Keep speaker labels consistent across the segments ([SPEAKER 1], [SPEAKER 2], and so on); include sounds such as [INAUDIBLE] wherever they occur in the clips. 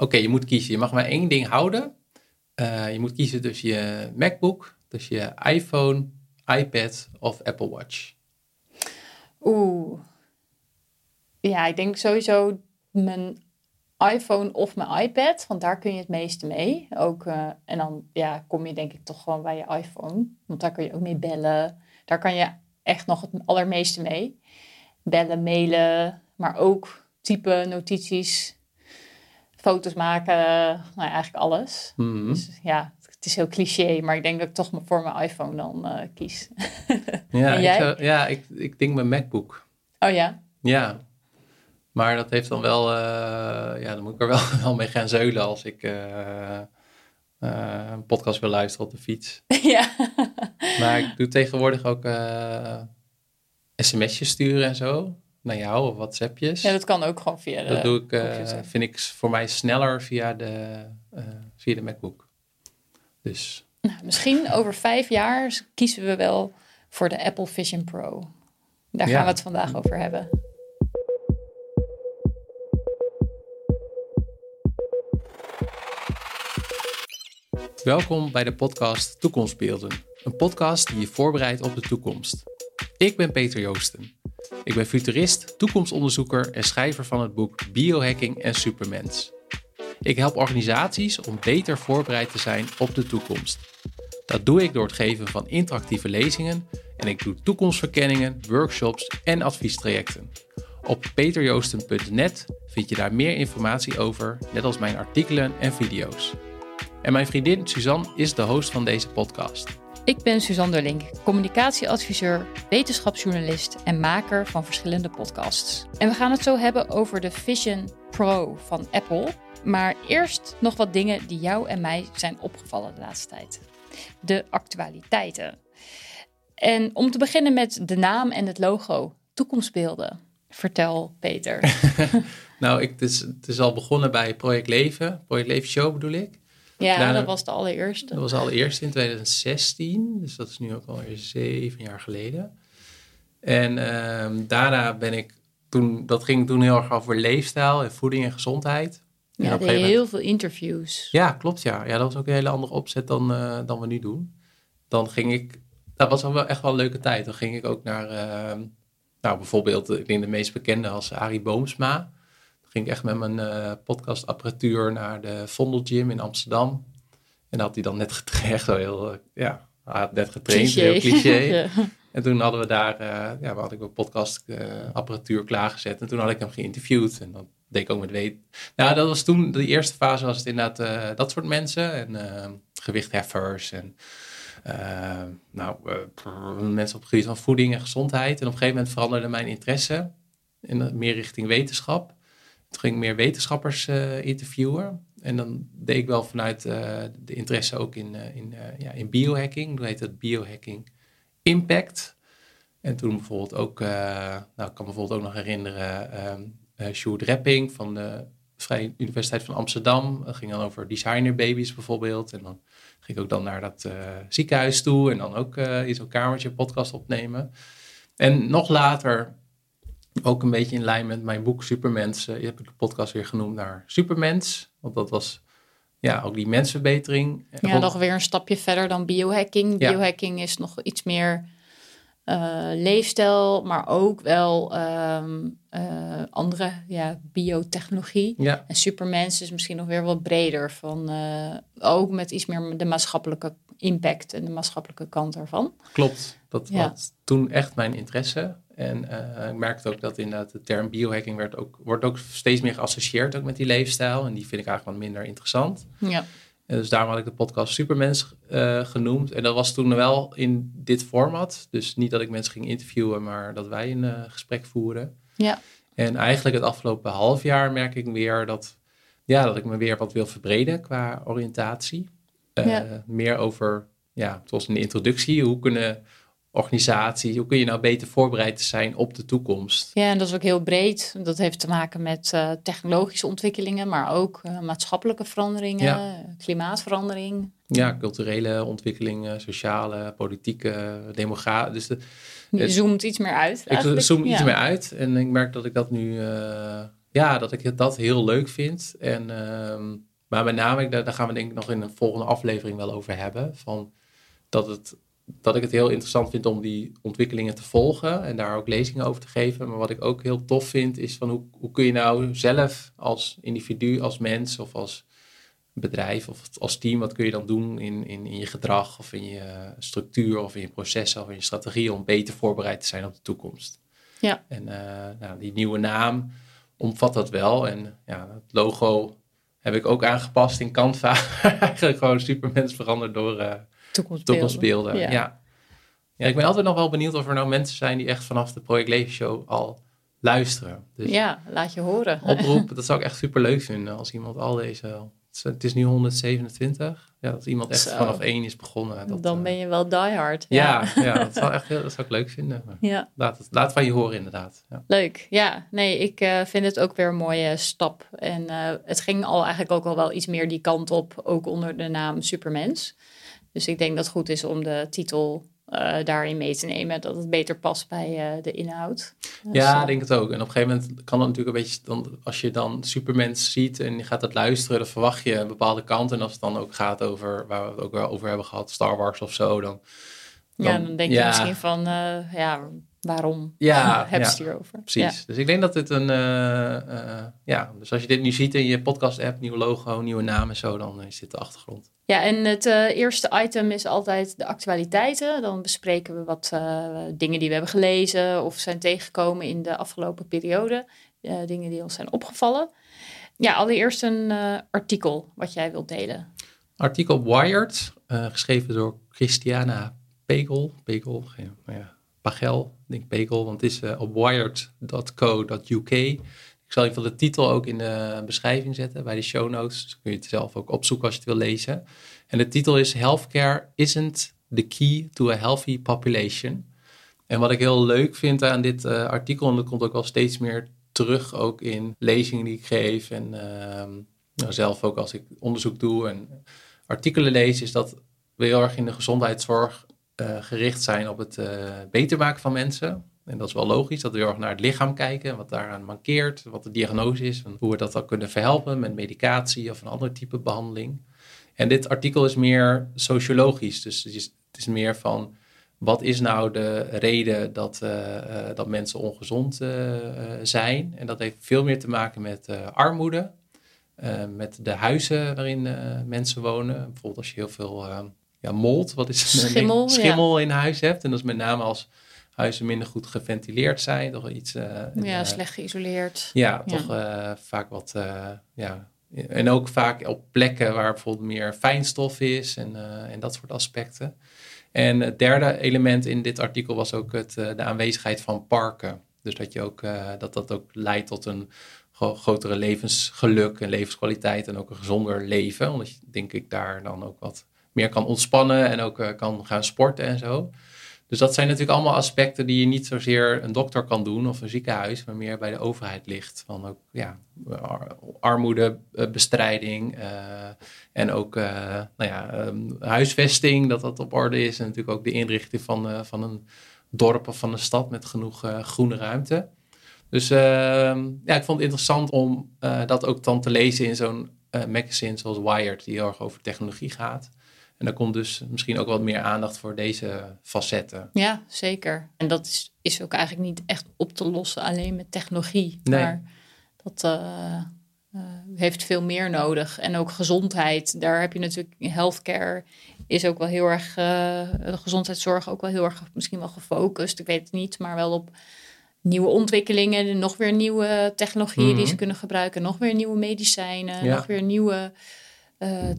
[SPEAKER 1] Oké, je moet kiezen. Je mag maar één ding houden. Uh, je moet kiezen tussen je MacBook, tussen je iPhone, iPad of Apple Watch.
[SPEAKER 2] Oeh. Ja, ik denk sowieso mijn iPhone of mijn iPad, want daar kun je het meeste mee. Ook, uh, en dan ja, kom je denk ik toch gewoon bij je iPhone, want daar kun je ook mee bellen. Daar kan je echt nog het allermeeste mee. Bellen, mailen, maar ook typen, notities, foto's maken, nou eigenlijk alles.
[SPEAKER 1] Mhm.
[SPEAKER 2] Dus ja, het is heel cliché, maar ik denk dat ik toch voor mijn iPhone dan uh, kies. [LAUGHS]
[SPEAKER 1] Ja,
[SPEAKER 2] En jij?
[SPEAKER 1] Ik, zou- ja ik, ik denk mijn MacBook.
[SPEAKER 2] oh ja?
[SPEAKER 1] Ja, maar dat heeft dan wel, eh, ja, dan moet ik er wel, [LAUGHS] wel mee gaan zeulen als ik eh, eh, een podcast wil luisteren op de fiets. [LAUGHS]
[SPEAKER 2] ja.
[SPEAKER 1] Maar ik doe tegenwoordig ook eh sms'jes sturen en zo, naar jou of WhatsAppjes.
[SPEAKER 2] ja, dat kan ook gewoon via de
[SPEAKER 1] dat doe ik, eh, vind ik voor mij sneller via de, eh, via de MacBook. Dus
[SPEAKER 2] Nou, misschien over vijf jaar kiezen we wel voor de Apple Vision Pro. Daar
[SPEAKER 1] Ja.
[SPEAKER 2] gaan we het vandaag over hebben.
[SPEAKER 1] Welkom bij de podcast Toekomstbeelden. Een podcast die je voorbereidt op de toekomst. Ik ben Peter Joosten. Ik ben futurist, toekomstonderzoeker en schrijver van het boek Biohacking en Supermens. Ik help organisaties om beter voorbereid te zijn op de toekomst. Dat doe ik door het geven van interactieve lezingen en ik doe toekomstverkenningen, workshops en adviestrajecten. Op peterjoosten.net vind je daar meer informatie over, net als mijn artikelen en video's. En mijn vriendin Suzanne is de host van deze podcast.
[SPEAKER 2] Ik ben Suzanne Derlink, communicatieadviseur, wetenschapsjournalist en maker van verschillende podcasts. En we gaan het zo hebben over de Vision Pro van Apple. Maar eerst nog wat dingen die jou en mij zijn opgevallen de laatste tijd. De actualiteiten. En om te beginnen met de naam en het logo, toekomstbeelden. Vertel, Peter. [LAUGHS] [LAUGHS]
[SPEAKER 1] Nou, ik, het, is, het is al begonnen bij Project Leven, Project Leven Show bedoel ik.
[SPEAKER 2] Ja,
[SPEAKER 1] Daarna-
[SPEAKER 2] dat was de allereerste.
[SPEAKER 1] Dat was allereerst in 2016, dus dat is nu ook alweer zeven jaar geleden. En ehm, daarna ben ik toen, dat ging toen heel erg over leefstijl en voeding en gezondheid. En
[SPEAKER 2] Ja,
[SPEAKER 1] gegeven moment-
[SPEAKER 2] heel veel interviews.
[SPEAKER 1] Ja, klopt ja. Ja, dat was ook een hele andere opzet dan, eh, dan we nu doen. Dan ging ik, dat was wel echt wel een leuke tijd. Dan ging ik ook naar, ehm, nou bijvoorbeeld, ik denk de meest bekende als Arie Boomsma. Ging ik echt met mijn eh, podcastapparatuur naar de Vondel Gym in Amsterdam. En had hij dan net getraind, zo heel, eh, ja, hij had net getraind, heel cliché. [LAUGHS]
[SPEAKER 2] Ja.
[SPEAKER 1] En toen hadden we daar, eh ja, had ik mijn podcastapparatuur klaargezet. En toen had ik hem geïnterviewd. En dat deed ik ook met weet. Nou, dat was toen, de eerste fase was het inderdaad dat soort mensen. En gewichtheffers en nou, mensen op het gebied van voeding en gezondheid. En op een gegeven moment veranderde mijn interesse in, meer richting wetenschap. Toen ging ik meer wetenschappers eh, interviewen. En dan deed ik wel vanuit eh, de interesse ook in, eh, in, ja, in biohacking. Toen heette het biohacking Impact. En toen bijvoorbeeld ook, nou ik kan me bijvoorbeeld ook nog herinneren, ehm eh Sjoerd Repping van de Vrije Universiteit van Amsterdam. Dat ging dan over designerbabies bijvoorbeeld. En dan ging ik ook dan naar dat ziekenhuis toe en dan ook eh, in zo'n kamertje podcast opnemen. En nog later, ook een beetje in lijn met mijn boek Supermens, eh, heb ik de podcast weer genoemd naar Supermens. Want dat was ja, ook die mensverbetering.
[SPEAKER 2] Ja, nog weer een stapje verder dan biohacking.
[SPEAKER 1] Ja.
[SPEAKER 2] Biohacking is nog iets meer eh, leefstijl, maar ook wel ehm, eh, andere ja, biotechnologie.
[SPEAKER 1] Ja,
[SPEAKER 2] En supermens is misschien nog weer wat breder. Van, ook met iets meer de maatschappelijke impact en de maatschappelijke kant ervan.
[SPEAKER 1] Klopt, dat
[SPEAKER 2] Ja.
[SPEAKER 1] was toen echt mijn interesse. En eh, ik merkte ook dat inderdaad de term biohacking werd ook, wordt ook steeds meer geassocieerd ook met die leefstijl. En die vind ik eigenlijk wat minder interessant.
[SPEAKER 2] Ja,
[SPEAKER 1] En dus daarom had ik de podcast Supermens eh, genoemd. En dat was toen wel in dit format. Dus niet dat ik mensen ging interviewen, maar dat wij een eh, gesprek voeren.
[SPEAKER 2] ja.
[SPEAKER 1] En eigenlijk het afgelopen half jaar merk ik weer dat, ja, dat ik me weer wat wil verbreden qua oriëntatie.
[SPEAKER 2] Ja.
[SPEAKER 1] Meer over, ja, het was een introductie. Hoe kunnen organisaties, hoe kun je nou beter voorbereid zijn op de toekomst?
[SPEAKER 2] ja, en dat is ook heel breed. Dat heeft te maken met eh, technologische ontwikkelingen, maar ook eh, maatschappelijke veranderingen,
[SPEAKER 1] Ja.
[SPEAKER 2] klimaatverandering.
[SPEAKER 1] Ja, culturele ontwikkelingen, sociale, politieke, demografische. Dus de,
[SPEAKER 2] Je
[SPEAKER 1] Het-
[SPEAKER 2] zoomt iets meer uit.
[SPEAKER 1] ik zoom iets meer uit en ik merk dat ik dat nu, eh, ja, dat ik dat heel leuk vind. En, ehm, maar met name, daar, daar gaan we denk ik nog in een volgende aflevering wel over hebben. Van dat, het, dat ik het heel interessant vind om die ontwikkelingen te volgen en daar ook lezingen over te geven. Maar wat ik ook heel tof vind, is van hoe, hoe kun je nou zelf als individu, als mens of als bedrijf of als team, wat kun je dan doen in, in, in je gedrag of in je structuur of in je processen of in je strategie om beter voorbereid te zijn op de toekomst.
[SPEAKER 2] Ja.
[SPEAKER 1] En uh, nou, die nieuwe naam omvat dat wel. En ja, het logo heb ik ook aangepast in Canva. [LAUGHS] Eigenlijk gewoon supermens veranderd door uh, toekomstbeelden. Ja. ja. Ja. ik ben altijd nog wel benieuwd of er nou mensen zijn die echt vanaf de Project Leven Show al luisteren.
[SPEAKER 2] Dus ja, laat je horen. [LAUGHS]
[SPEAKER 1] Oproep, dat zou ik echt super leuk vinden als iemand al deze het is nu 127. Ja, dat iemand echt vanaf één is begonnen. Dat,
[SPEAKER 2] dan ben je wel diehard.
[SPEAKER 1] Ja, ja, ja dat, zou echt, dat zou ik leuk vinden. [LAUGHS] Ja. Laat, het, laat van je horen inderdaad. Ja.
[SPEAKER 2] Leuk, ja. Nee, ik uh, vind het ook weer een mooie stap. En uh, het ging al eigenlijk ook al wel iets meer die kant op, ook onder de naam Supermens. Dus ik denk dat het goed is om de titel uh, daarin mee te nemen. Dat het beter past bij uh, de inhoud.
[SPEAKER 1] ja, dus, ik denk het ook. En op een gegeven moment kan het natuurlijk een beetje... Dan, als je dan Supermens ziet en je gaat het luisteren... dan verwacht je een bepaalde kant. En als het dan ook gaat over... waar we het ook wel over hebben gehad... Star Wars of zo, dan...
[SPEAKER 2] dan ja, dan denk je misschien van... Uh, ja, waarom ja, heb je het hierover?
[SPEAKER 1] Precies. Dus ik denk dat dit een... ja, dus als je dit nu ziet in je podcast-app... nieuw logo, nieuwe naam en zo... dan is dit de achtergrond.
[SPEAKER 2] Ja, en het uh, eerste item is altijd de actualiteiten. Dan bespreken we wat dingen die we hebben gelezen of zijn tegengekomen in de afgelopen periode. Dingen die ons zijn opgevallen. Ja, allereerst een artikel wat jij wilt delen.
[SPEAKER 1] Artikel Wired, geschreven door Christiana Pegel. Pegel, nou ja, Pagel, denk Pegel, want het is op wired.co.uk. Ik zal even de titel ook in de beschrijving zetten bij de show notes. Dus kun je het zelf ook opzoeken als je het wil lezen. En de titel is Healthcare isn't the key to a healthy population. En wat ik heel leuk vind aan dit uh, artikel, en dat komt ook wel steeds meer terug ook in lezingen die ik geef en uh, nou, zelf ook als ik onderzoek doe en artikelen lees, is dat we heel erg in de gezondheidszorg gericht zijn op het uh, beter maken van mensen. En dat is wel logisch, dat we heel erg naar het lichaam kijken, wat daaraan mankeert, wat de diagnose is en hoe we dat dan kunnen verhelpen met medicatie of een ander type behandeling. En dit artikel is meer sociologisch, dus het is, meer van wat is nou de reden dat, uh, dat mensen ongezond zijn. En dat heeft veel meer te maken met armoede, met de huizen waarin mensen wonen. Bijvoorbeeld als je heel veel ja, mold, wat is
[SPEAKER 2] schimmel,
[SPEAKER 1] schimmel in huis hebt. En dat is met name als huizen minder goed geventileerd zijn. Toch iets, uh,
[SPEAKER 2] ja, slecht geïsoleerd.
[SPEAKER 1] Ja, toch uh, vaak wat, uh, ja. En ook vaak op plekken waar bijvoorbeeld meer fijnstof is en, en dat soort aspecten. En het derde element in dit artikel was ook het, de aanwezigheid van parken. Dus dat, je ook, dat dat ook leidt tot een grotere levensgeluk en levenskwaliteit en ook een gezonder leven. Omdat je denk ik daar dan ook wat meer kan ontspannen en ook kan gaan sporten en zo. Dus dat zijn natuurlijk allemaal aspecten die je niet zozeer een dokter kan doen of een ziekenhuis, maar meer bij de overheid ligt. Van ook ja, armoedebestrijding uh, en ook nou ja, um, huisvesting, dat dat op orde is. En natuurlijk ook de inrichting van, van een dorp of van een stad met genoeg groene ruimte. Dus ehm, ja, ik vond het interessant om dat ook dan te lezen in zo'n magazine zoals Wired, die heel erg over technologie gaat. En daar komt dus misschien ook wat meer aandacht voor deze facetten.
[SPEAKER 2] Ja, zeker. En dat is, is ook eigenlijk niet echt op te lossen alleen met technologie. Nee. Maar dat uh, uh, heeft veel meer nodig. En ook gezondheid. Daar heb je natuurlijk healthcare is ook wel heel erg, uh, de gezondheidszorg ook wel heel erg misschien wel gefocust. Ik weet het niet, maar wel op nieuwe ontwikkelingen, nog weer nieuwe technologieën die mhm. ze kunnen gebruiken, nog weer nieuwe medicijnen, nog weer nieuwe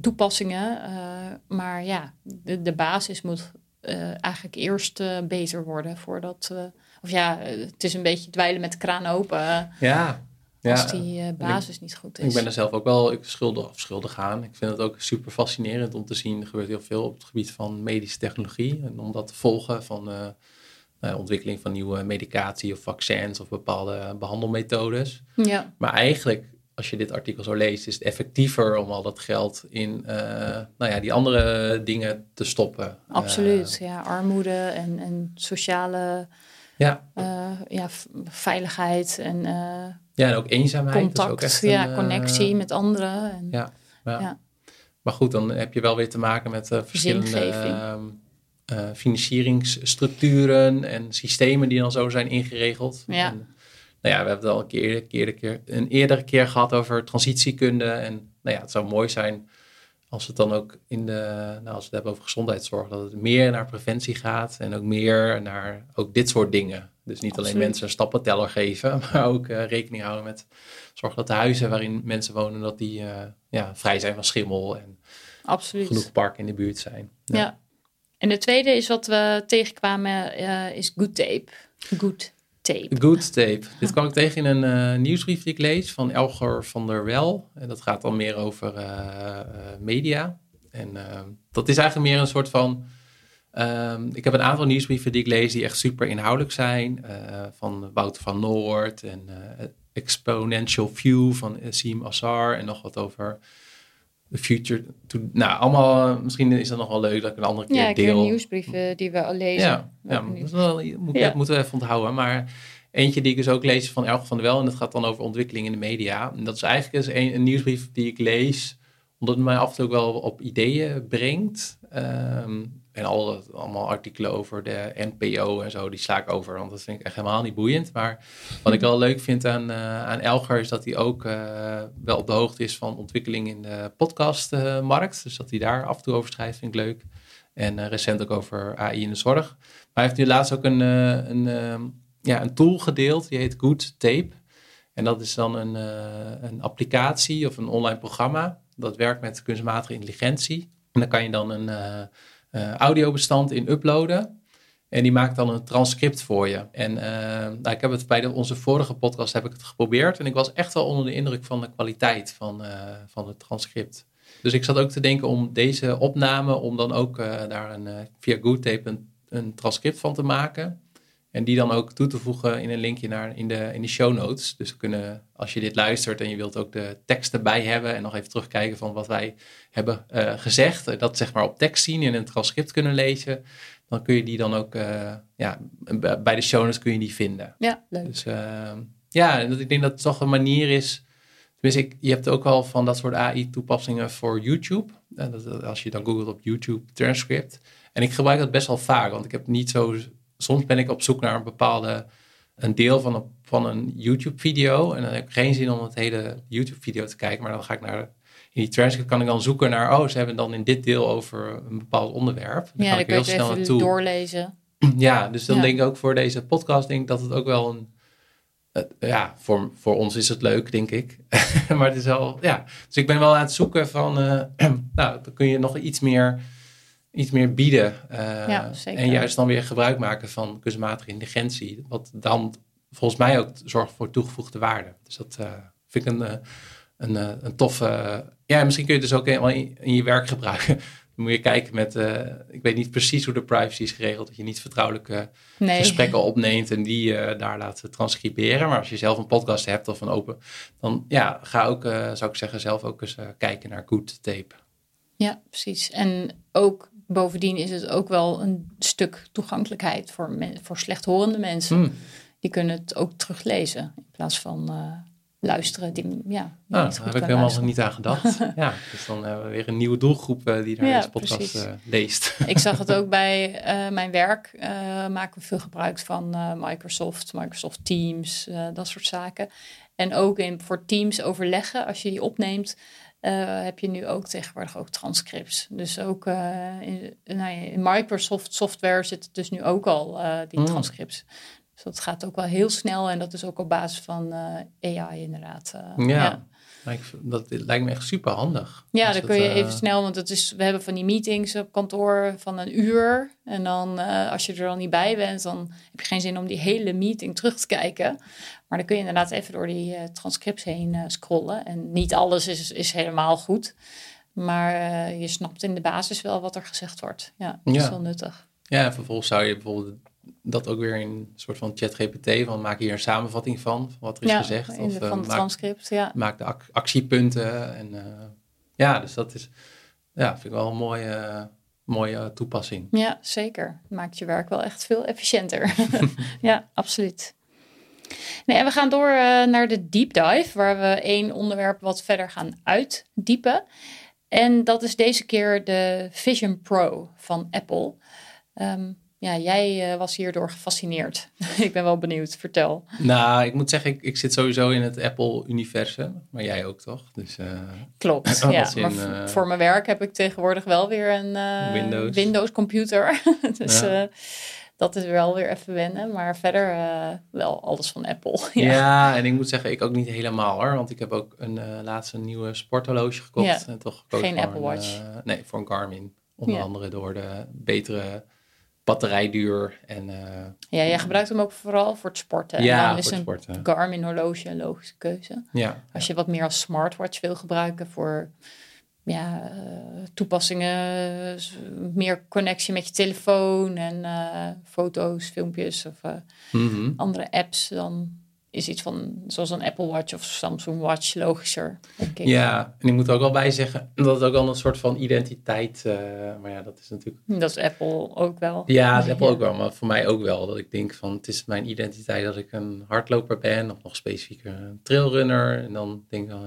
[SPEAKER 2] toepassingen. Uh, maar ja, de, de basis moet uh, eigenlijk eerst beter worden voordat. of ja, het is een beetje dweilen met de kraan open.
[SPEAKER 1] ja.
[SPEAKER 2] Als die basis niet goed is.
[SPEAKER 1] Ik ben er zelf ook wel ik schuldig of schuldig aan. Ik vind het ook super fascinerend om te zien. Er gebeurt heel veel op het gebied van medische technologie. En om dat te volgen van uh, ontwikkeling van nieuwe medicatie of vaccins of bepaalde behandelmethodes.
[SPEAKER 2] Ja.
[SPEAKER 1] Maar eigenlijk als je dit artikel zo leest, is het effectiever om al dat geld in uh, nou ja, die andere dingen te stoppen.
[SPEAKER 2] Absoluut, uh, ja, armoede en, en sociale
[SPEAKER 1] ja.
[SPEAKER 2] Uh, ja, veiligheid en
[SPEAKER 1] Ja, en ook eenzaamheid.
[SPEAKER 2] contact,
[SPEAKER 1] ook echt
[SPEAKER 2] ja,
[SPEAKER 1] een, eh,
[SPEAKER 2] connectie met anderen. En,
[SPEAKER 1] Ja, ja.
[SPEAKER 2] Ja.
[SPEAKER 1] Maar goed, dan heb je wel weer te maken met eh, verschillende ehm, eh, financieringsstructuren en systemen die dan zo zijn ingeregeld.
[SPEAKER 2] Ja.
[SPEAKER 1] En, nou ja, we hebben het al een, keer, keer, keer, een eerdere keer gehad over transitiekunde. En nou ja, het zou mooi zijn als het dan ook in de, nou, als we het hebben over gezondheidszorg, dat het meer naar preventie gaat en ook meer naar ook dit soort dingen. Dus niet alleen mensen een stappenteller geven, [LAUGHS] maar ook eh, rekening houden met zorg dat de huizen waarin mensen wonen, dat die eh, ja, vrij zijn van schimmel en
[SPEAKER 2] Absoluut.
[SPEAKER 1] genoeg parken in de buurt zijn.
[SPEAKER 2] Ja. En de tweede is wat we tegenkwamen, eh, is good tape. Good tape.
[SPEAKER 1] Good tape. Dit kwam ik tegen in een eh, nieuwsbrief die ik lees van Elger van der Wel. En dat gaat dan meer over eh, eh, media. En dat is eigenlijk meer een soort van... ehm, ik heb een aantal nieuwsbrieven die ik lees die echt super inhoudelijk zijn. van Wouter van Noord en Exponential View van Sim Assar. En nog wat over the future. To, nou, allemaal, misschien is dat nog wel leuk dat ik een andere keer
[SPEAKER 2] Ja, ik
[SPEAKER 1] deel.
[SPEAKER 2] nieuwsbrieven die we al lezen.
[SPEAKER 1] Ja, ja
[SPEAKER 2] Ook
[SPEAKER 1] dat
[SPEAKER 2] niet.
[SPEAKER 1] is wel, moet,
[SPEAKER 2] Ja.
[SPEAKER 1] moeten we even onthouden. Maar eentje die ik dus ook lees van Elke van der Wel. En dat gaat dan over ontwikkeling in de media. En dat is eigenlijk dus een, een nieuwsbrief die ik lees. Omdat het mij af en toe ook wel op ideeën brengt. Ehm, en al, allemaal artikelen over de NPO en zo, die sla ik over. Want dat vind ik echt helemaal niet boeiend. Maar wat ik wel leuk vind aan, eh, aan Elger is dat hij ook eh, wel op de hoogte is van ontwikkeling in de podcastmarkt. dus dat hij daar af en toe over schrijft, vind ik leuk. En eh, recent ook over AI in de zorg. Maar hij heeft nu laatst ook een, een, ehm, ja, een tool gedeeld, die heet Good Tape. En dat is dan een, een applicatie of een online programma. Dat werkt met kunstmatige intelligentie. En daar kan je dan een audiobestand in uploaden. En die maakt dan een transcript voor je. En eh, nou, ik heb het bij onze vorige podcast heb ik het geprobeerd. En ik was echt wel onder de indruk van de kwaliteit van, eh, van het transcript. Dus ik zat ook te denken om deze opname, om dan ook eh, daar een, eh, via GoodTape een transcript van te maken. En die dan ook toe te voegen in een linkje naar in de, in de show notes. Dus kunnen, als je dit luistert en je wilt ook de tekst erbij hebben en nog even terugkijken van wat wij hebben eh, gezegd. eh, Dat zeg maar op tekst zien en een transcript kunnen lezen. Dan kun je die dan ook, eh, ja, bij de show notes kun je die vinden.
[SPEAKER 2] Ja, leuk.
[SPEAKER 1] Dus eh, ja, ik denk dat het toch een manier is. Tenminste, ik, je hebt ook wel van dat soort AI-toepassingen voor YouTube. Als je dan googelt op YouTube transcript. En ik gebruik dat best wel vaak, want ik heb niet zo. Soms ben ik op zoek naar een bepaalde. een deel van een, van een YouTube-video. En dan heb ik geen zin om het hele YouTube-video te kijken. Maar dan ga ik naar. In die transcript kan ik dan zoeken naar. Oh, ze hebben dan in dit deel over een bepaald onderwerp. Dan
[SPEAKER 2] ja, dan
[SPEAKER 1] ik heel snel
[SPEAKER 2] even
[SPEAKER 1] naartoe.
[SPEAKER 2] doorlezen. [CLEARS THROAT]
[SPEAKER 1] Ja, dus dan
[SPEAKER 2] Ja.
[SPEAKER 1] denk ik ook voor deze podcast, denk ik dat het ook wel een. ja, voor, voor ons is het leuk, denk ik. [LAUGHS] maar het is wel, ja. Dus ik ben wel aan het zoeken van, eh, [CLEARS THROAT] nou, dan kun je nog iets meer, iets meer bieden. eh,
[SPEAKER 2] Ja.
[SPEAKER 1] En juist dan weer gebruik maken van kunstmatige intelligentie. Wat dan volgens mij ook zorgt voor toegevoegde waarde. Dus dat eh, vind ik een, eh, een, een toffe. ja, misschien kun je het dus ook helemaal in, in je werk gebruiken. [LAUGHS] Dan moet je kijken met, ik weet niet precies hoe de privacy is geregeld, dat je niet vertrouwelijke
[SPEAKER 2] Nee.
[SPEAKER 1] gesprekken opneemt en die daar laat transcriberen. Maar als je zelf een podcast hebt of een open, dan ja, ga ook, zou ik zeggen, zelf ook eens kijken naar good tape.
[SPEAKER 2] Ja, precies. En ook bovendien is het ook wel een stuk toegankelijkheid voor, men, voor slechthorende mensen.
[SPEAKER 1] Hmm.
[SPEAKER 2] Die kunnen het ook teruglezen in plaats van eh, luisteren. Die, ja, die
[SPEAKER 1] Ah, daar heb ik helemaal niet aan gedacht. [LAUGHS] ja, dus dan hebben we weer een nieuwe doelgroep eh, die naar
[SPEAKER 2] Ja,
[SPEAKER 1] deze podcast eh, leest.
[SPEAKER 2] Ik zag het [LAUGHS] ook bij mijn werk. maken we veel gebruik van Microsoft, Microsoft Teams, dat soort zaken. En ook in, voor Teams overleggen, als je die opneemt, eh, heb je nu ook tegenwoordig ook transcripts. Dus ook eh, in, nou in Microsoft software zit het dus nu ook al, eh, die
[SPEAKER 1] Mm.
[SPEAKER 2] transcripts. Dus dat gaat ook wel heel snel en dat is ook op basis van AI inderdaad.
[SPEAKER 1] Ja.
[SPEAKER 2] ja.
[SPEAKER 1] Dat lijkt me echt super handig.
[SPEAKER 2] Ja, dan kun je even snel, want het is, we hebben van die meetings op kantoor van een uur. En dan, als je er dan niet bij bent, dan heb je geen zin om die hele meeting terug te kijken. Maar dan kun je inderdaad even door die eh, transcripts heen eh, scrollen. En niet alles is, is helemaal goed. Maar eh, je snapt in de basis wel wat er gezegd wordt. Ja, dat is wel nuttig.
[SPEAKER 1] Ja, en vervolgens zou je bijvoorbeeld dat ook weer in een soort van chat GPT van maak hier een samenvatting van, van wat er is
[SPEAKER 2] ja,
[SPEAKER 1] gezegd. Of
[SPEAKER 2] van het
[SPEAKER 1] maak,
[SPEAKER 2] transcript, ja.
[SPEAKER 1] maak de ac- actiepunten. En ja, dus dat is, ja, vind ik wel een mooie, mooie toepassing.
[SPEAKER 2] Ja, zeker. Maakt je werk wel echt veel efficiënter. [LAUGHS] [LAUGHS] ja, absoluut. Nee, en we gaan door uh, naar de deep dive, waar we één onderwerp wat verder gaan uitdiepen. En dat is deze keer de Vision Pro van Apple. Um, ja, jij uh, was hierdoor gefascineerd. [LAUGHS] ik ben wel benieuwd. Vertel.
[SPEAKER 1] Nou, ik moet zeggen, ik, ik zit sowieso in het Apple-universum. Maar jij ook, toch? Dus, uh,
[SPEAKER 2] Klopt, [LAUGHS] ja. In, maar uh, voor mijn werk heb ik tegenwoordig wel weer een
[SPEAKER 1] Windows.
[SPEAKER 2] Windows computer. [LAUGHS] dus ja. Dat is wel weer even wennen. Maar verder wel alles van Apple. [LAUGHS]
[SPEAKER 1] ja. ja. en ik moet zeggen, ik ook niet helemaal hoor. Want ik heb ook een laatste nieuwe sporthorloge gekocht.
[SPEAKER 2] Ja.
[SPEAKER 1] En toch
[SPEAKER 2] Geen Apple Watch.
[SPEAKER 1] nee, voor een Garmin. Onder andere door de betere batterijduur. En,
[SPEAKER 2] ja, jij gebruikt hem ook vooral voor het sporten.
[SPEAKER 1] Ja,
[SPEAKER 2] en dan is een
[SPEAKER 1] sporten.
[SPEAKER 2] Garmin horloge een logische keuze.
[SPEAKER 1] Ja,
[SPEAKER 2] Als je wat meer als smartwatch wil gebruiken voor ja, uh, toepassingen, meer connectie met je telefoon en uh, foto's, filmpjes of
[SPEAKER 1] mm -hmm.
[SPEAKER 2] andere apps, dan is iets van zoals een Apple Watch of Samsung Watch logischer. Denk ik.
[SPEAKER 1] Ja, en ik moet er ook wel bij zeggen dat het ook wel een soort van identiteit, uh, maar ja, dat is natuurlijk.
[SPEAKER 2] Dat is Apple ook wel.
[SPEAKER 1] Ja, dat is [LAUGHS] Apple ook wel, maar voor mij ook wel. Dat ik denk van het is mijn identiteit dat ik een hardloper ben, of nog specifiek een trailrunner. En dan denk ik,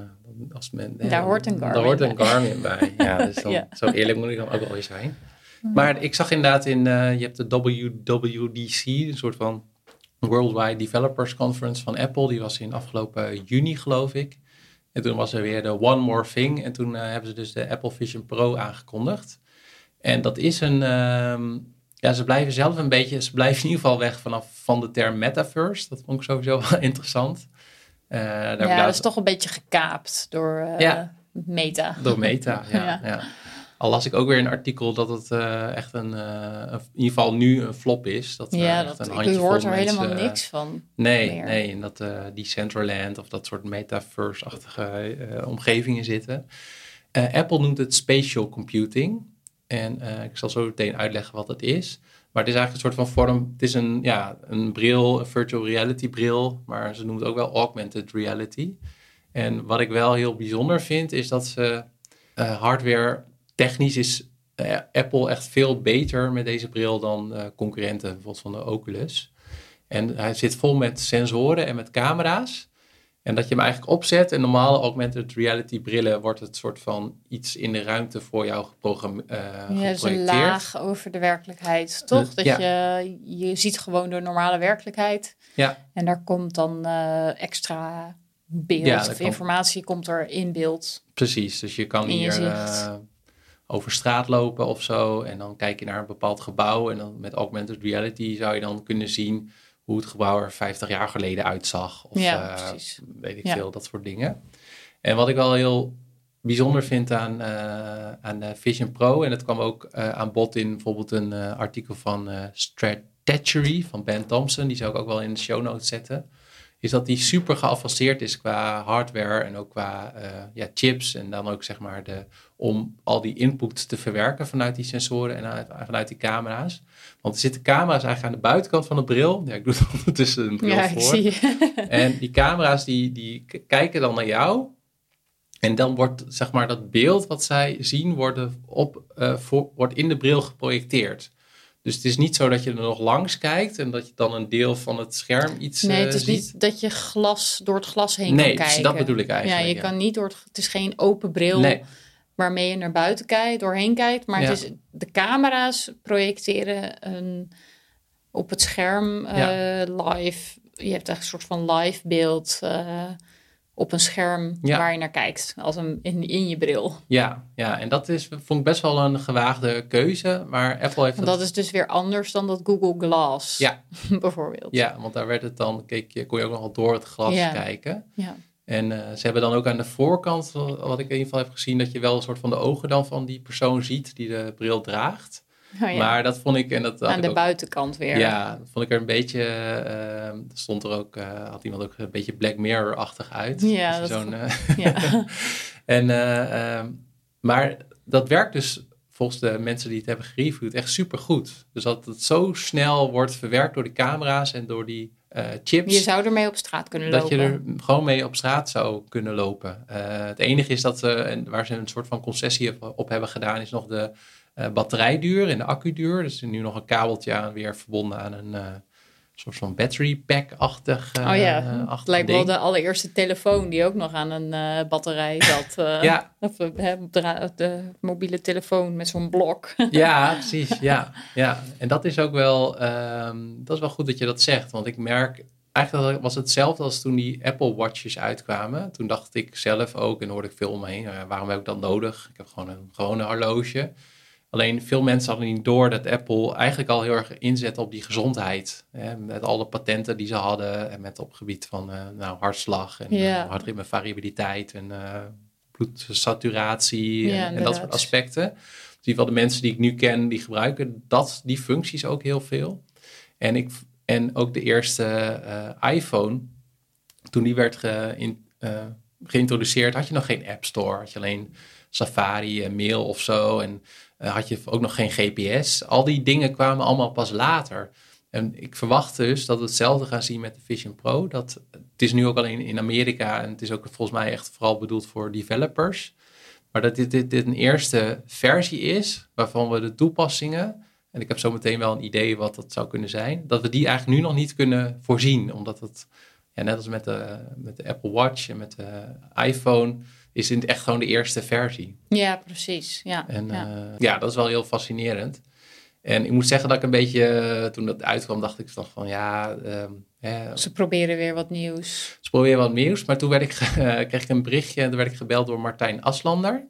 [SPEAKER 1] als men.
[SPEAKER 2] Daar ja, hoort een Garmin.
[SPEAKER 1] Daar hoort een [LAUGHS] Garmin bij. Ja, dus dan,
[SPEAKER 2] Ja.
[SPEAKER 1] zo eerlijk moet ik dan ook wel weer zijn. Maar ik zag inderdaad in, uh, je hebt de WWDC, een soort van Worldwide Developers Conference van Apple. Die was in afgelopen juni, geloof ik. En toen was er weer de One More Thing. En toen uh, hebben ze dus de Apple Vision Pro aangekondigd. En dat is een. Uh, ja, ze blijven zelf een beetje. Ze blijven in ieder geval weg vanaf van de term metaverse. Dat vond ik sowieso wel [LAUGHS] interessant. Uh, daar
[SPEAKER 2] ja, dat is toch een beetje gekaapt door uh,
[SPEAKER 1] Ja.
[SPEAKER 2] Meta.
[SPEAKER 1] Door Meta, [LAUGHS] ja.
[SPEAKER 2] Ja.
[SPEAKER 1] ja. Al las ik ook weer een artikel dat het uh, echt een, uh, in ieder geval nu een flop is. Dat,
[SPEAKER 2] Ja,
[SPEAKER 1] echt
[SPEAKER 2] dat,
[SPEAKER 1] een
[SPEAKER 2] ik hoort er
[SPEAKER 1] mensen,
[SPEAKER 2] helemaal niks van.
[SPEAKER 1] Nee,
[SPEAKER 2] meer.
[SPEAKER 1] nee, en dat die Centraland of dat soort metaverse-achtige omgevingen zitten. Apple noemt het spatial computing. En ik zal zo meteen uitleggen wat het is. Maar het is eigenlijk een soort van vorm. Het is een, ja, een bril, een virtual reality bril. Maar ze noemen het ook wel augmented reality. En wat ik wel heel bijzonder vind, is dat ze hardware technisch is uh, Apple echt veel beter met deze bril dan uh, concurrenten, bijvoorbeeld van de Oculus. En hij zit vol met sensoren en met camera's. En dat je hem eigenlijk opzet. En normale augmented reality brillen wordt het soort van iets in de ruimte voor jou geprogrammeerd. Uh,
[SPEAKER 2] Ja, dus een laag over de werkelijkheid, toch? Dat
[SPEAKER 1] ja.
[SPEAKER 2] je, je ziet gewoon de normale werkelijkheid.
[SPEAKER 1] Ja.
[SPEAKER 2] En daar komt dan uh, extra beeld
[SPEAKER 1] Ja,
[SPEAKER 2] of
[SPEAKER 1] dat kan-
[SPEAKER 2] informatie komt er in beeld.
[SPEAKER 1] Precies, dus je kan
[SPEAKER 2] In
[SPEAKER 1] hier eh, over straat lopen of zo. En dan kijk je naar een bepaald gebouw. En dan met augmented reality zou je dan kunnen zien hoe het gebouw er 50 jaar geleden uitzag. Of
[SPEAKER 2] Ja,
[SPEAKER 1] eh, weet ik
[SPEAKER 2] Ja.
[SPEAKER 1] veel, dat soort dingen. En wat ik wel heel bijzonder vind aan, eh, aan de Vision Pro, en dat kwam ook eh, aan bod in bijvoorbeeld een eh, artikel van eh Stratechery van Ben Thompson, die zou ik ook wel in de show notes zetten, is dat die super geavanceerd is qua hardware en ook qua eh, ja, chips en dan ook zeg maar de, om al die input te verwerken vanuit die sensoren en uit- vanuit die camera's. Want er zitten camera's eigenlijk aan de buitenkant van de bril. Ja, ik doe er ondertussen een bril
[SPEAKER 2] Ja,
[SPEAKER 1] voor.
[SPEAKER 2] ik zie je. [LAUGHS]
[SPEAKER 1] En die camera's die, die kijken dan naar jou. En dan wordt zeg maar dat beeld wat zij zien worden op, eh, voor, wordt in de bril geprojecteerd. Dus het is niet zo dat je er nog langs kijkt en dat je dan een deel van het scherm iets
[SPEAKER 2] Nee,
[SPEAKER 1] eh,
[SPEAKER 2] het is
[SPEAKER 1] ziet.
[SPEAKER 2] niet dat je glas door het glas heen
[SPEAKER 1] Nee,
[SPEAKER 2] kan
[SPEAKER 1] precies,
[SPEAKER 2] kijken.
[SPEAKER 1] dat bedoel ik eigenlijk,
[SPEAKER 2] Ja, je
[SPEAKER 1] ja.
[SPEAKER 2] kan niet door het, het is geen open bril
[SPEAKER 1] Nee,
[SPEAKER 2] waarmee je naar buiten kijkt, doorheen kijkt, maar het is de camera's projecteren een, op het scherm eh, live. Je hebt echt een soort van live beeld eh, op een scherm
[SPEAKER 1] Ja.
[SPEAKER 2] waar je naar kijkt, als een in, in je bril.
[SPEAKER 1] ja, ja, en dat is, vond ik best wel een gewaagde keuze. Maar Apple heeft
[SPEAKER 2] Want dat is dus weer anders dan dat Google Glass,
[SPEAKER 1] Ja. [LAUGHS]
[SPEAKER 2] bijvoorbeeld.
[SPEAKER 1] Ja, want daar werd het dan, keek je, kon je ook nog wel door het glas
[SPEAKER 2] Ja.
[SPEAKER 1] kijken.
[SPEAKER 2] Ja.
[SPEAKER 1] En eh, ze hebben dan ook aan de voorkant, wat ik in ieder geval heb gezien, dat je wel een soort van de ogen dan van die persoon ziet die de bril draagt. [LAUGHS]
[SPEAKER 2] Oh ja.
[SPEAKER 1] Maar dat vond ik, en dat
[SPEAKER 2] Aan de
[SPEAKER 1] ook-
[SPEAKER 2] buitenkant weer.
[SPEAKER 1] Ja, dat vond ik er een beetje, er stond er ook, eh, had iemand ook een beetje Black Mirror-achtig uit.
[SPEAKER 2] Ja,
[SPEAKER 1] Dus
[SPEAKER 2] dat [LAUGHS] Ja. [LAUGHS]
[SPEAKER 1] en, eh, ehm, maar dat werkt dus volgens de mensen die het hebben gereviewd echt super goed. Dus dat het zo snel wordt verwerkt door die camera's en door die eh, chips.
[SPEAKER 2] Je zou ermee op straat kunnen
[SPEAKER 1] dat
[SPEAKER 2] lopen.
[SPEAKER 1] je er gewoon mee op straat zou kunnen lopen. Eh, het enige is dat ze, en waar ze een soort van concessie op, op hebben gedaan, is nog de eh, batterijduur en de accuduur. Dus er is nu nog een kabeltje aan, weer verbonden aan een, eh, soort van battery pack-achtig.
[SPEAKER 2] Oh ja, het lijkt wel de allereerste telefoon die ook nog aan een uh, batterij zat. Uh, [LAUGHS] ja. Of de, de, mobiele telefoon met zo'n blok. [LAUGHS]
[SPEAKER 1] ja, precies. Ja, ja. En dat is ook wel, um, dat is wel goed dat je dat zegt. Want ik merk, eigenlijk was het hetzelfde als toen die Apple Watches uitkwamen. Toen dacht ik zelf ook, en hoorde ik veel omheen, waarom heb ik dat nodig? Ik heb gewoon een gewone horloge. Alleen veel mensen hadden niet door dat Apple eigenlijk al heel erg inzet op die gezondheid. Hè, met alle patenten die ze hadden en met op het gebied van uh, nou, hartslag en ja. uh, hartritmevariabiliteit en uh, bloedsaturatie en, en, dat soort aspecten. Dus die van de mensen die ik nu ken, die gebruiken dat, die functies ook heel veel. En, ik, en ook de eerste iPhone, toen die werd geïntroduceerd, had je nog geen App Store. Had je alleen Safari en mail of zo. En uh, had je ook nog geen GPS. Al die dingen kwamen allemaal pas later. En ik verwacht dus dat we hetzelfde gaan zien met de Vision Pro. Dat, het is nu ook alleen in Amerika en het is ook volgens mij echt vooral bedoeld voor developers. Maar dat dit, dit, dit een eerste versie is waarvan we de toepassingen, en ik heb zo meteen wel een idee wat dat zou kunnen zijn, dat we die eigenlijk nu nog niet kunnen voorzien. Omdat het, ja, net als met de, met de Apple Watch en met de iPhone, is het echt gewoon de eerste versie.
[SPEAKER 2] Ja, precies. Ja,
[SPEAKER 1] en ja. Uh, ja, dat is wel heel fascinerend. En ik moet zeggen dat ik een beetje, uh, toen dat uitkwam, dacht ik toch van ja. Um,
[SPEAKER 2] ze proberen weer wat nieuws.
[SPEAKER 1] Ze proberen wat nieuws, maar toen werd ik, [LAUGHS] kreeg ik een berichtje en toen werd ik gebeld door Martijn Aslander.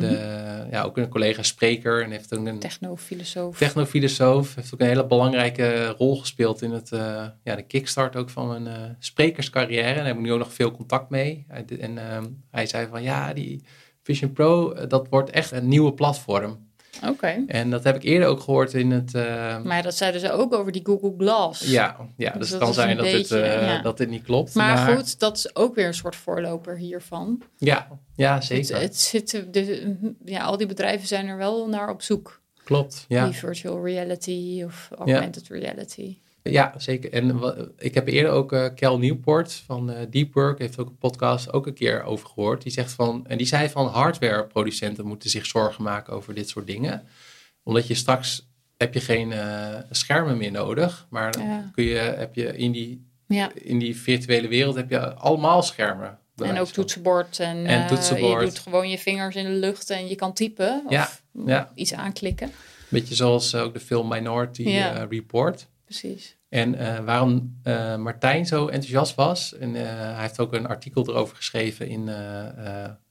[SPEAKER 1] De, mhm. ja, ook een collega spreker en heeft ook een
[SPEAKER 2] technofilosoof.
[SPEAKER 1] Technofilosoof heeft ook een hele belangrijke rol gespeeld in het, uh, ja, de kickstart ook van mijn uh, sprekerscarrière. En daar heb ik nu ook nog veel contact mee. En uh, hij zei van ja, die Vision Pro, eh, dat wordt echt een nieuwe platform.
[SPEAKER 2] Oké.
[SPEAKER 1] En dat heb ik eerder ook gehoord in het...
[SPEAKER 2] Uh, maar dat zeiden ze ook over die Google Glass.
[SPEAKER 1] Ja, ja dus, dus het kan zijn dat, beetje, het, uh, dat dit niet klopt.
[SPEAKER 2] Maar, maar, goed, dat is ook weer een soort voorloper hiervan.
[SPEAKER 1] Ja, ja zeker.
[SPEAKER 2] Het, het zit, de, ja, al die bedrijven zijn er wel naar op zoek.
[SPEAKER 1] Klopt, ja.
[SPEAKER 2] Die virtual reality of augmented ja. reality.
[SPEAKER 1] Ja, zeker. En ik heb eerder ook uh, Cal Newport van uh, Deep Work, heeft ook een podcast ook een keer over gehoord. Die zegt van, en die zei van hardwareproducenten moeten zich zorgen maken over dit soort dingen. Omdat je straks heb je geen uh, schermen meer nodig, maar ja. kun je, heb je in die, ja. in die virtuele wereld heb je allemaal schermen.
[SPEAKER 2] En ook toetsenbord. En, en toetsenbord. je doet gewoon je vingers in de lucht en je kan typen of ja, ja. iets aanklikken.
[SPEAKER 1] Beetje zoals ook de film Minority Report
[SPEAKER 2] precies.
[SPEAKER 1] En uh, waarom uh, Martijn zo enthousiast was, en uh, hij heeft ook een artikel erover geschreven in,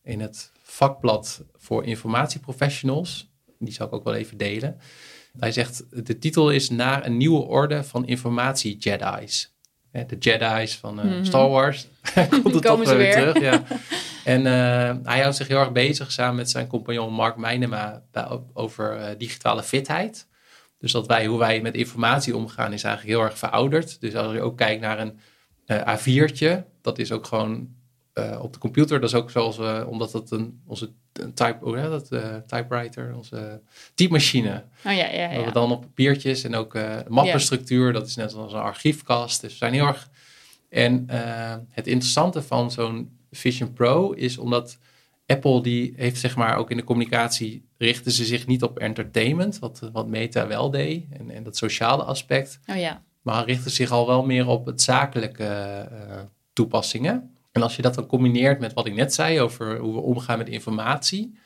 [SPEAKER 1] in het vakblad voor informatieprofessionals. Die zal ik ook wel even delen. Hij zegt, de titel is Naar een nieuwe orde van informatie-Jedi's. De Jedi's van mm-hmm. Star Wars. [LAUGHS] [LAUGHS] Komt het toch weer, weer terug. Ja. En hij houdt zich heel erg bezig samen met zijn compagnon Mark Meinema over digitale fitheid. Dus dat wij, hoe wij met informatie omgaan, is eigenlijk heel erg verouderd. Dus als je ook kijkt naar een uh, A4'tje, dat is ook gewoon uh, op de computer. Dat is ook zoals we, omdat dat een, onze type, hoe heet dat, uh, typewriter, onze typemachine.
[SPEAKER 2] Oh, ja, ja, ja.
[SPEAKER 1] we dan op papiertjes en ook mappenstructuur, dat is net als een archiefkast. Dus we zijn heel erg. En het interessante van zo'n Vision Pro is omdat Apple die heeft zeg maar ook in de communicatie richten ze zich niet op entertainment, wat, wat Meta wel deed, en, en dat sociale aspect.
[SPEAKER 2] Oh ja.
[SPEAKER 1] Maar richten zich al wel meer op het zakelijke uh, toepassingen. En als je dat dan combineert met wat ik net zei over hoe we omgaan met informatie,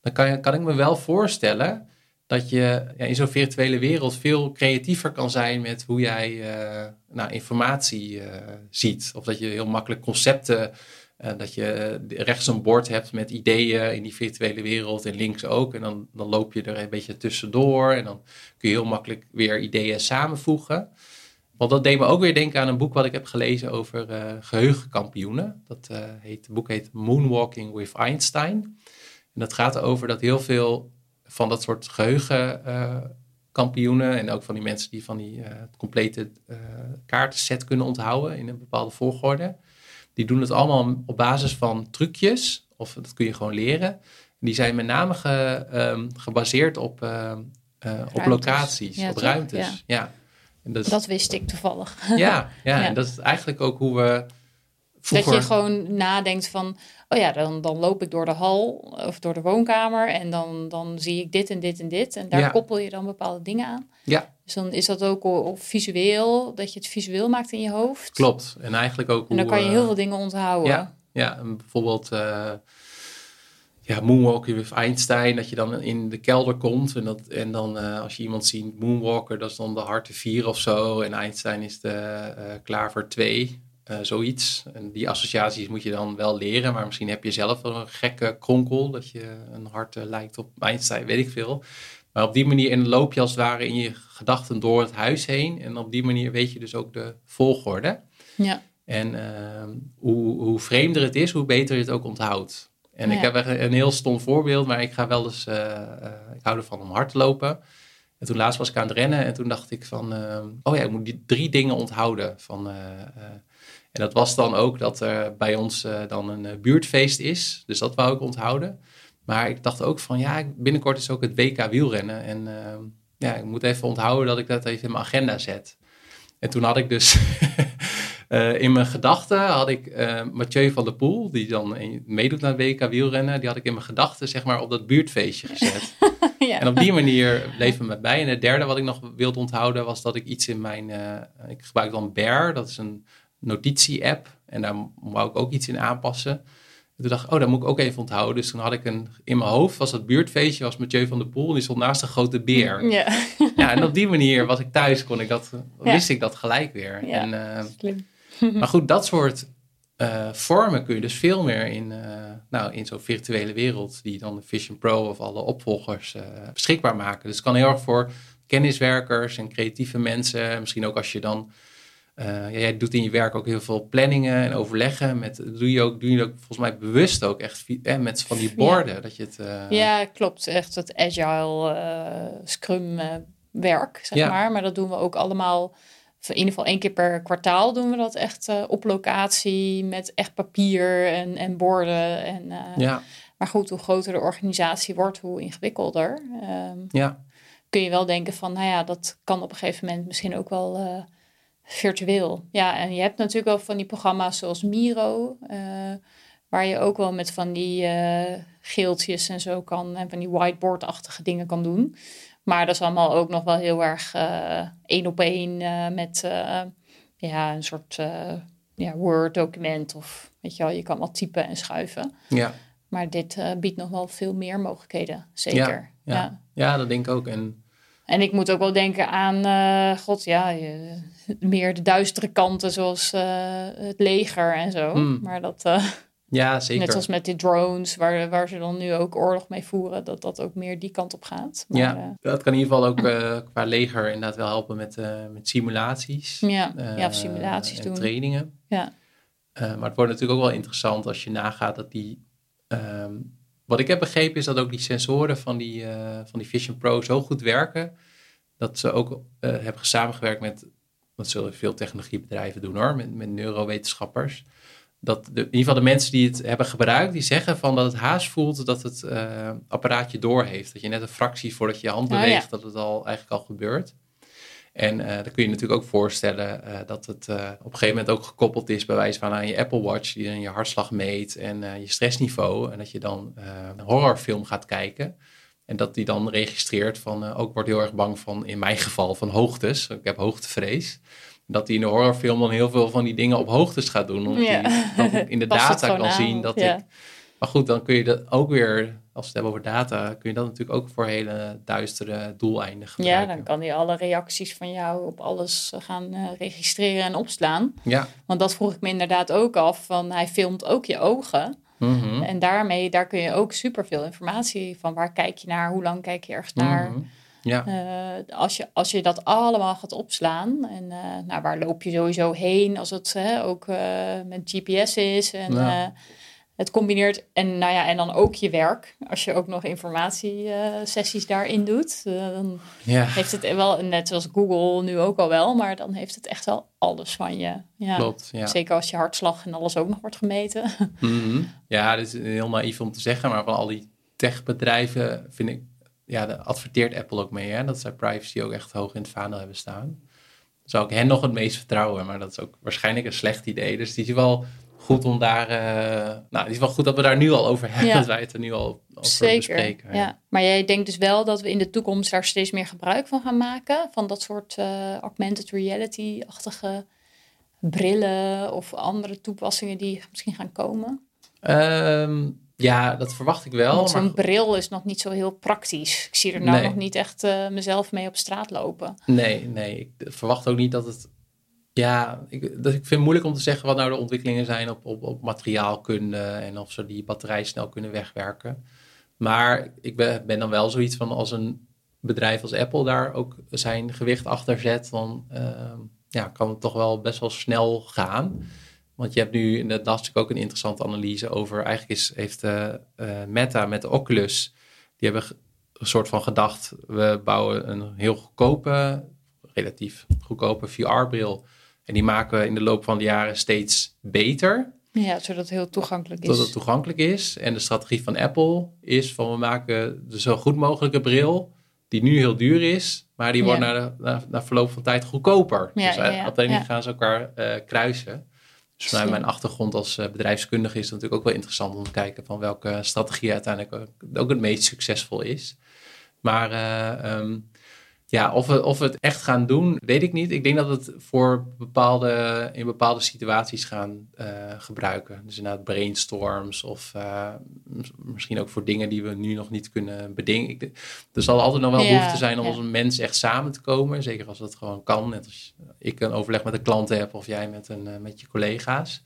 [SPEAKER 1] dan kan, kan ik me wel voorstellen dat je ja, in zo'n virtuele wereld veel creatiever kan zijn met hoe jij uh, nou, informatie uh, ziet. Of dat je heel makkelijk concepten uh, dat je rechts een bord hebt met ideeën in die virtuele wereld en links ook. En dan, dan loop je er een beetje tussendoor en dan kun je heel makkelijk weer ideeën samenvoegen. Want dat deed me ook weer denken aan een boek wat ik heb gelezen over uh, geheugenkampioenen. Dat heet, het boek heet Moonwalking with Einstein. En dat gaat erover dat heel veel van dat soort geheugenkampioenen en ook van die mensen die van die complete kaartenset kunnen onthouden in een bepaalde volgorde die doen het allemaal op basis van trucjes, of dat kun je gewoon leren. Die zijn met name ge, um, gebaseerd op, uh, uh, op locaties, op ruimtes. Ja.
[SPEAKER 2] En dat, dat, wist ik toevallig.
[SPEAKER 1] Ja, ja, [LAUGHS] ja, en dat is eigenlijk ook hoe we. Vroeger...
[SPEAKER 2] Dat je gewoon nadenkt van, oh ja, dan, dan loop ik door de hal of door de woonkamer en dan, dan zie ik dit en dit en dit. En daar koppel je dan bepaalde dingen aan.
[SPEAKER 1] Ja.
[SPEAKER 2] Dus dan is dat ook al visueel, dat je het visueel maakt in je hoofd.
[SPEAKER 1] Klopt. En eigenlijk ook.
[SPEAKER 2] En dan kan je heel veel dingen onthouden.
[SPEAKER 1] Ja, ja bijvoorbeeld. Uh, ja, moonwalken with Einstein, dat je dan in de kelder komt en, dat, en dan als je iemand ziet moonwalker, dat is dan de harte 4 of zo en Einstein is de klaver 2. Uh, zoiets. En die associaties moet je dan wel leren, maar misschien heb je zelf wel een gekke kronkel, dat je een hart lijkt op Einstein, weet ik veel. Maar op die manier en loop je als het ware in je gedachten door het huis heen. En op die manier weet je dus ook de volgorde.
[SPEAKER 2] Ja.
[SPEAKER 1] En uh, hoe, hoe vreemder het is, hoe beter je het ook onthoudt. En ik heb een heel stom voorbeeld, maar ik ga wel eens, ik hou ervan om hard te lopen. En toen laatst was ik aan het rennen en toen dacht ik van, oh ja, ik moet die drie dingen onthouden. Van, en dat was dan ook dat er bij ons dan een buurtfeest is. Dus dat wou ik onthouden. Maar ik dacht ook van ja, binnenkort is ook het WK wielrennen. En uh, ja, ik moet even onthouden dat ik dat even in mijn agenda zet. En toen had ik dus [LAUGHS] in mijn gedachten had ik Mathieu van der Poel, die dan meedoet naar het WK wielrennen, die had ik in mijn gedachten zeg maar op dat buurtfeestje gezet. [LAUGHS] ja. En op die manier bleef het me bij. En het derde wat ik nog wilde onthouden was dat ik iets in mijn, ik gebruik dan Bear, dat is een notitie-app. En daar wou ik ook iets in aanpassen. En toen dacht ik, oh, dat moet ik ook even onthouden. Dus toen had ik een, in mijn hoofd, was het buurtfeestje, was Mathieu van der Poel. Die stond naast een grote beer.
[SPEAKER 2] Ja. [LAUGHS]
[SPEAKER 1] ja, en op die manier was ik thuis, kon ik dat, wist ik dat gelijk weer.
[SPEAKER 2] Ja,
[SPEAKER 1] en, uh,
[SPEAKER 2] slim. [LAUGHS]
[SPEAKER 1] maar goed, dat soort uh, vormen kun je dus veel meer in, uh, nou, in zo'n virtuele wereld, die dan de Vision Pro of alle opvolgers beschikbaar maken. Dus het kan heel erg voor kenniswerkers en creatieve mensen, misschien ook als je dan uh, jij doet in je werk ook heel veel planningen en overleggen. Met, doe, je ook, doe je ook volgens mij bewust ook echt eh, met van die borden. Ja. Dat je het, uh...
[SPEAKER 2] Ja, klopt. Echt het agile uh, scrum werk, zeg maar. Maar dat doen we ook allemaal. In ieder geval één keer per kwartaal doen we dat echt op locatie met echt papier en, en borden. En,
[SPEAKER 1] ja.
[SPEAKER 2] Maar goed, hoe groter de organisatie wordt, hoe ingewikkelder. Um,
[SPEAKER 1] ja.
[SPEAKER 2] Kun je wel denken van, nou ja, dat kan op een gegeven moment misschien ook wel virtueel. Ja, en je hebt natuurlijk wel van die programma's zoals Miro, uh, waar je ook wel met van die uh, geeltjes en zo kan, en van die whiteboard-achtige dingen kan doen. Maar dat is allemaal ook nog wel heel erg uh, één op één met ja, een soort ja, Word-document of weet je wel, je kan wel typen en schuiven.
[SPEAKER 1] Ja.
[SPEAKER 2] Maar dit biedt nog wel veel meer mogelijkheden, zeker.
[SPEAKER 1] Ja, ja. ja. ja dat denk ik ook. En
[SPEAKER 2] en ik moet ook wel denken aan, uh, god ja, meer de duistere kanten zoals uh, het leger en zo.
[SPEAKER 1] Hmm.
[SPEAKER 2] Maar dat, uh,
[SPEAKER 1] ja, zeker.
[SPEAKER 2] net zoals met die drones, waar, waar ze dan nu ook oorlog mee voeren, dat dat ook meer die kant op gaat. Maar,
[SPEAKER 1] ja, dat kan in ieder geval ook qua leger inderdaad wel helpen met, met simulaties.
[SPEAKER 2] Ja, ja simulaties
[SPEAKER 1] en
[SPEAKER 2] doen.
[SPEAKER 1] trainingen.
[SPEAKER 2] Ja.
[SPEAKER 1] maar het wordt natuurlijk ook wel interessant als je nagaat dat die... Um, wat ik heb begrepen is dat ook die sensoren van die, uh, van die Vision Pro zo goed werken. Dat ze ook uh, hebben samengewerkt met, dat zullen veel technologiebedrijven doen hoor, met, met neurowetenschappers. Dat de, in ieder geval de mensen die het hebben gebruikt, die zeggen van dat het haast voelt dat het uh, apparaatje door heeft. Dat je net een fractie voordat je je hand beweegt, oh, ja. dat het al eigenlijk al gebeurt. En uh, dan kun je natuurlijk ook voorstellen uh, dat het uh, op een gegeven moment ook gekoppeld is bij wijze van aan je Apple Watch, die dan je hartslag meet en je stressniveau. En dat je dan een horrorfilm gaat kijken. En dat die dan registreert van, ook wordt heel erg bang van, in mijn geval, van hoogtes. Ik heb hoogtevrees. Dat die in de horrorfilm dan heel veel van die dingen op hoogtes gaat doen. Omdat
[SPEAKER 2] ja.
[SPEAKER 1] die in de [LAUGHS] data kan aan, zien dat
[SPEAKER 2] ja.
[SPEAKER 1] ik... Maar goed, dan kun je dat ook weer als we het hebben over data, kun je dat natuurlijk ook voor hele duistere doeleinden gebruiken.
[SPEAKER 2] Ja, dan kan hij alle reacties van jou op alles gaan uh, registreren en opslaan.
[SPEAKER 1] Ja.
[SPEAKER 2] Want dat vroeg ik me inderdaad ook af, van hij filmt ook je ogen.
[SPEAKER 1] Mm -hmm.
[SPEAKER 2] En daarmee, daar kun je ook superveel informatie van waar kijk je naar, hoe lang kijk je ergens naar.
[SPEAKER 1] Mm -hmm. Ja.
[SPEAKER 2] Uh, als, je, als je dat allemaal gaat opslaan, en uh, nou, waar loop je sowieso heen als het ook met GPS is en...
[SPEAKER 1] Ja
[SPEAKER 2] het combineert en, nou ja, en dan ook je werk. Als je ook nog informatiesessies uh, daarin doet, uh, dan
[SPEAKER 1] ja.
[SPEAKER 2] heeft het wel, net zoals Google nu ook al wel, maar dan heeft het echt wel alles van je. Ja.
[SPEAKER 1] Klopt, ja.
[SPEAKER 2] Zeker als je hartslag en alles ook nog wordt gemeten. [LAUGHS]
[SPEAKER 1] Mm -hmm. Ja, dat is heel naïef om te zeggen, maar van al die techbedrijven vind ik, ja, daar adverteert Apple ook mee, hè, dat zij privacy ook echt hoog in het vaandel hebben staan. zou ik hen nog het meest vertrouwen, maar dat is ook waarschijnlijk een slecht idee. Dus die is wel goed om daar. eh, nou, het is wel goed dat we daar nu al over hebben.
[SPEAKER 2] Ja.
[SPEAKER 1] Dat wij het er nu al over
[SPEAKER 2] Zeker.
[SPEAKER 1] bespreken.
[SPEAKER 2] Ja. Maar jij denkt dus wel dat we in de toekomst daar steeds meer gebruik van gaan maken? Van dat soort eh, augmented reality-achtige brillen of andere toepassingen die misschien gaan komen?
[SPEAKER 1] Ehm, ja, dat verwacht ik wel.
[SPEAKER 2] Want zo'n
[SPEAKER 1] Maar,
[SPEAKER 2] bril is nog niet zo heel praktisch. Ik zie er nou
[SPEAKER 1] Nee.
[SPEAKER 2] nog niet echt eh, mezelf mee op straat lopen.
[SPEAKER 1] nee, nee, ik verwacht ook niet dat het. Ja, ik, ik vind het moeilijk om te zeggen wat nou de ontwikkelingen zijn op, op, op materiaalkunde en of ze die batterij snel kunnen wegwerken. Maar ik ben, ben dan wel zoiets van als een bedrijf als Apple daar ook zijn gewicht achter zet, dan ehm, ja, kan het toch wel best wel snel gaan. Want je hebt nu, dat las ik ook een interessante analyse over, eigenlijk is, heeft eh, eh, Meta met de Oculus, die hebben een soort van gedacht, we bouwen een heel goedkope, relatief goedkope VR-bril. En die maken we in de loop van de jaren steeds beter
[SPEAKER 2] Ja, zodat het heel toegankelijk is.
[SPEAKER 1] het toegankelijk is. En de strategie van Apple is van we maken de zo goed mogelijke bril, die nu heel duur is, maar die
[SPEAKER 2] Ja.
[SPEAKER 1] wordt na, de, na, na verloop van tijd goedkoper.
[SPEAKER 2] Ja,
[SPEAKER 1] dus
[SPEAKER 2] ja, ja,
[SPEAKER 1] uiteindelijk gaan ze elkaar eh, kruisen. Dus vanuit mijn achtergrond als eh, bedrijfskundige is het natuurlijk ook wel interessant om te kijken van welke strategie uiteindelijk ook, het meest succesvol is. Maar eh, ehm, ja, of we, of we het echt gaan doen, weet ik niet. Ik denk dat we het voor bepaalde, in bepaalde situaties gaan eh, gebruiken. Dus inderdaad brainstorms of eh, mis- misschien ook voor dingen die we nu nog niet kunnen. Ik, denk- er zal altijd nog wel
[SPEAKER 2] Ja,
[SPEAKER 1] behoefte zijn om
[SPEAKER 2] ja.
[SPEAKER 1] als een mens echt samen te komen. Zeker als dat gewoon kan. Net als ik een overleg met een klant heb of jij met, een, eh, met je collega's.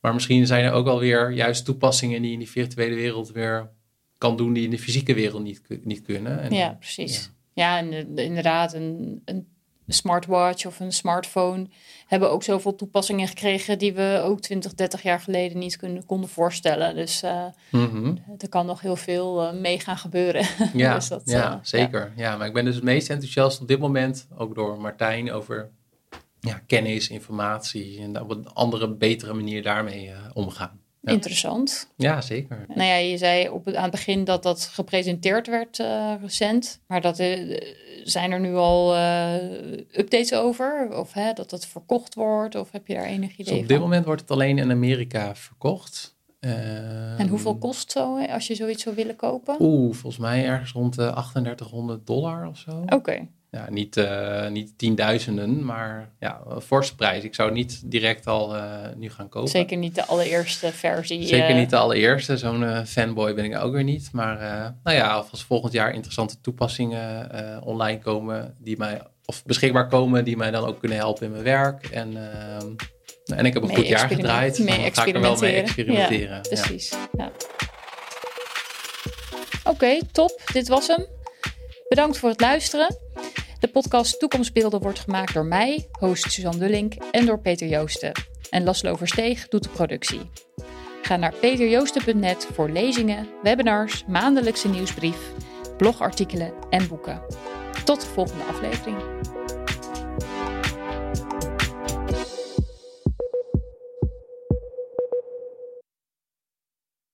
[SPEAKER 1] Maar misschien zijn er ook wel weer juist toepassingen die je in die virtuele wereld weer kan doen die in de fysieke wereld niet, niet kunnen. En,
[SPEAKER 2] Ja, precies. Ja, en eh, inderdaad, een, een smartwatch of een smartphone hebben ook zoveel toepassingen gekregen die we ook 20, 30 jaar geleden niet kunnen, konden voorstellen. Dus eh,
[SPEAKER 1] Mhm.
[SPEAKER 2] er kan nog heel veel eh, mee gaan gebeuren. [LAUGHS]
[SPEAKER 1] Ja,
[SPEAKER 2] Dus dat,
[SPEAKER 1] ja zeker. Ja. maar ik ben dus het meest enthousiast op dit moment, ook door Martijn, over ja, kennis, informatie en op een andere, betere manier daarmee omgaan. Ja.
[SPEAKER 2] Interessant.
[SPEAKER 1] Ja, zeker.
[SPEAKER 2] Nou ja, je zei op het, aan het begin dat dat gepresenteerd werd eh, recent. Maar dat, eh, zijn er nu al eh, updates over? Of hè, dat het verkocht wordt? Of heb je daar enig idee
[SPEAKER 1] Dus op
[SPEAKER 2] van?
[SPEAKER 1] dit moment wordt het alleen in Amerika verkocht.
[SPEAKER 2] En hoeveel kost zo als je zoiets zou willen kopen?
[SPEAKER 1] Oeh, volgens mij ergens rond de 3800 dollar of zo.
[SPEAKER 2] Oké.
[SPEAKER 1] Ja, niet, eh, niet tienduizenden, maar ja, een forse prijs. Ik zou niet direct al eh, nu gaan kopen.
[SPEAKER 2] Zeker niet de allereerste versie.
[SPEAKER 1] Zeker
[SPEAKER 2] eh,
[SPEAKER 1] niet de allereerste. Zo'n fanboy ben ik ook weer niet. Maar nou ja, of als volgend jaar interessante toepassingen online komen die mij of beschikbaar komen, die mij dan ook kunnen helpen in mijn werk. En, ehm, en ik heb een
[SPEAKER 2] Mee
[SPEAKER 1] goed jaar gedraaid.
[SPEAKER 2] mee
[SPEAKER 1] dan ga ik er wel mee
[SPEAKER 2] experimenteren.
[SPEAKER 1] experimenteren. Ja,
[SPEAKER 2] Precies. Ja. Oké, top. Dit was hem. Bedankt voor het luisteren. De podcast Toekomstbeelden wordt gemaakt door mij, host Suzanne Dullink, en door Peter Joosten. En Laszlo Versteeg doet de productie. Ga naar peterjoosten.net voor lezingen, webinars, maandelijkse nieuwsbrief, blogartikelen en boeken. Tot de volgende aflevering.